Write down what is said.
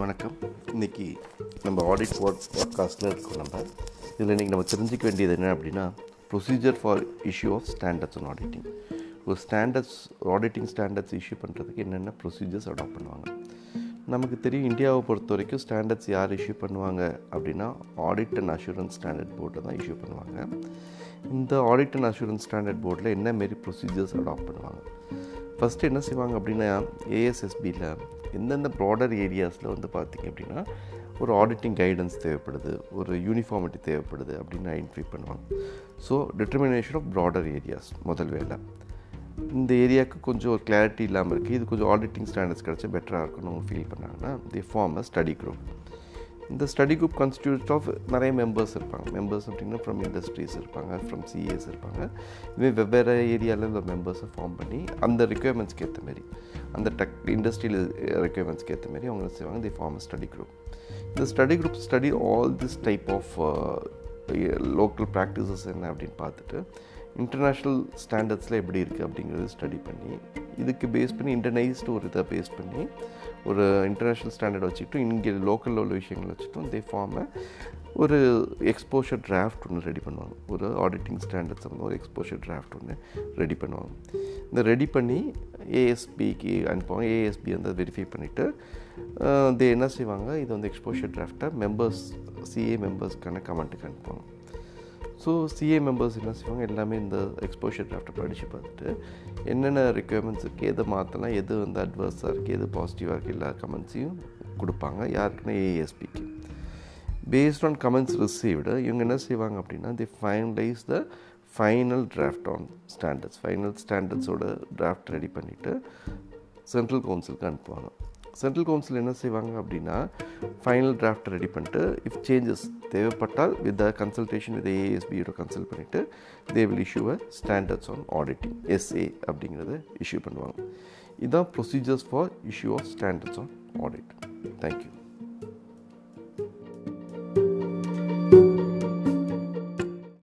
வணக்கம். இன்றைக்கி நம்ம ஆடிட் வாட் பாட்காஸ்ட்டில் இருக்கோம் நம்ம. இதில் இன்றைக்கி நம்ம தெரிஞ்சிக்க வேண்டியது என்ன அப்படின்னா procedure for issue of standards and auditing ஒரு ஸ்டாண்டர்ட்ஸ் ஆடிட்டிங் ஸ்டாண்டர்ட்ஸ் இஷ்யூ பண்ணுறதுக்கு என்னென்ன ப்ரொசீஜர்ஸ் அடாப்ட் பண்ணுவாங்க? நமக்கு தெரியும் இந்தியாவை பொறுத்த வரைக்கும் ஸ்டாண்டர்ட்ஸ் யார் இஷ்யூ பண்ணுவாங்க அப்படின்னா ஆடிட் அண்ட் அஷூரன்ஸ் ஸ்டாண்டர்ட் போர்ட்டை தான் இஷ்யூ பண்ணுவாங்க. இந்த ஆடிட் அண்ட் அஷூரன்ஸ் ஸ்டாண்டர்ட் போர்டில் என்ன மாரி ப்ரொசீஜர்ஸ் அடாப்ட் பண்ணுவாங்க? ஃபஸ்ட்டு என்ன செய்வாங்க அப்படின்னா ஏஎஸ்எஸ்பியில் எந்தெந்த ப்ராடர் ஏரியாஸில் வந்து பார்த்திங்க அப்படின்னா ஒரு ஆடிட்டிங் கைடன்ஸ் தேவைப்படுது ஒரு யூனிஃபார்மிட்டி தேவைப்படுது அப்படின்னு ஐடென்டிஃபை பண்ணுவாங்க. So determination of broader areas முதல் வேலை. இந்த ஏரியாவுக்கு கொஞ்சம் ஒரு கிளாரிட்டி இல்லாமல் இருக்குது இது கொஞ்சம் ஆடிட்டிங் ஸ்டாண்டர்ட்ஸ் கிடச்சா பெட்டராக இருக்குன்னு அவங்க ஃபீல் பண்ணாங்கன்னா the form a study group இந்த ஸ்டடி குரூப் கான்ஸ்டியூட் ஆஃப் நிறைய மெம்பர்ஸ் இருப்பாங்க. மெம்பர்ஸ் அப்படின்னா ஃப்ரம் இண்டஸ்ட்ரீஸ் இருப்பாங்க ஃப்ரம் சிஏஸ் இருப்பாங்க. இதுவே வெவ்வேறு ஏரியாவில் இந்த மெம்பர்ஸை ஃபார்ம் பண்ணி அந்த ரெக்குயர்மெண்ட்ஸ்க்கு ஏற்ற மாதிரி அந்த டெக் இண்டஸ்ட்ரியில் ரெக்குயர்மெண்ட்ஸ்க்கு ஏற்ற மாதிரி அவங்க செய்வாங்க. தி ஃபார்ம் ஸ்டடி குரூப் இந்த study group study all this type of local practices என்ன அப்படின்னு பார்த்துட்டு இன்டர்நேஷ்னல் ஸ்டாண்டர்ட்ஸில் எப்படி இருக்குது அப்படிங்கிறது ஸ்டடி பண்ணி இதுக்கு பேஸ் பண்ணி இன்டர்னைஸ்டு ஒரு இதை பேஸ் பண்ணி ஒரு இன்டர்நேஷ்னல் ஸ்டாண்டர்ட் வச்சுக்கிட்டும் இங்கே லோக்கலில் உள்ள விஷயங்கள் வச்சுட்டும் தே ஃபார்மை ஒரு எக்ஸ்போஷர் டிராஃப்ட் ஒன்று ரெடி பண்ணுவாங்க. ஒரு ஆடிட்டிங் ஸ்டாண்டர்ட்ஸ் வந்து ஒரு எக்ஸ்போஷர் டிராஃப்ட் ஒன்று ரெடி பண்ணுவாங்க. இந்த ரெடி பண்ணி ஏஎஸ்பிக்கு அனுப்புவாங்க. ஏஎஸ்பி வந்து வெரிஃபை பண்ணிவிட்டு தே என்ன செய்வாங்க? இது வந்து எக்ஸ்போஷர் டிராஃப்டை மெம்பர்ஸ் சிஏ மெம்பர்ஸ்க்கான கமெண்ட்டுக்கு அனுப்புவாங்க. ஸோ சிஏ மெம்பர்ஸ் என்ன செய்வாங்க? எல்லாமே இந்த எக்ஸ்போஷர் டிராஃப்டை படித்து பார்த்துட்டு என்னென்ன ரெக்குயர்மெண்ட்ஸ் இருக்குது எதை மாற்றலாம் எது வந்து அட்வர்ஸாக இருக்குது எது பாசிட்டிவாக இருக்குது எல்லா கமெண்ட்ஸையும் கொடுப்பாங்க. யாருக்குன்னா ஏஎஸ்பிக்கு பேஸ்ட் ஆன் கமெண்ட்ஸ் ரிசீவ்டு இவங்க என்ன செய்வாங்க அப்படின்னா the finalise the final draft on standards final ஸ்டாண்டர்ட்ஸோட draft ready பண்ணிவிட்டு சென்ட்ரல் கவுன்சிலுக்கு அனுப்புவாங்க. சென்ட்ரல் கவுன்சில் என்ன செய்வாங்க அப்படின்னா ஃபைனல் டிராஃப்ட் ரெடி பண்ணிட்டு இஃப் சேஞ்சஸ் தேவைப்பட்டால் வித் த கன்சல்டேஷன் வித் ஏஎஸ்பியோட கன்சல்ட் பண்ணிவிட்டு they will issue a standards on auditing SA அப்படிங்கிறத இஷ்யூ பண்ணுவாங்க. இதுதான் procedures for issue of standards on audit thank you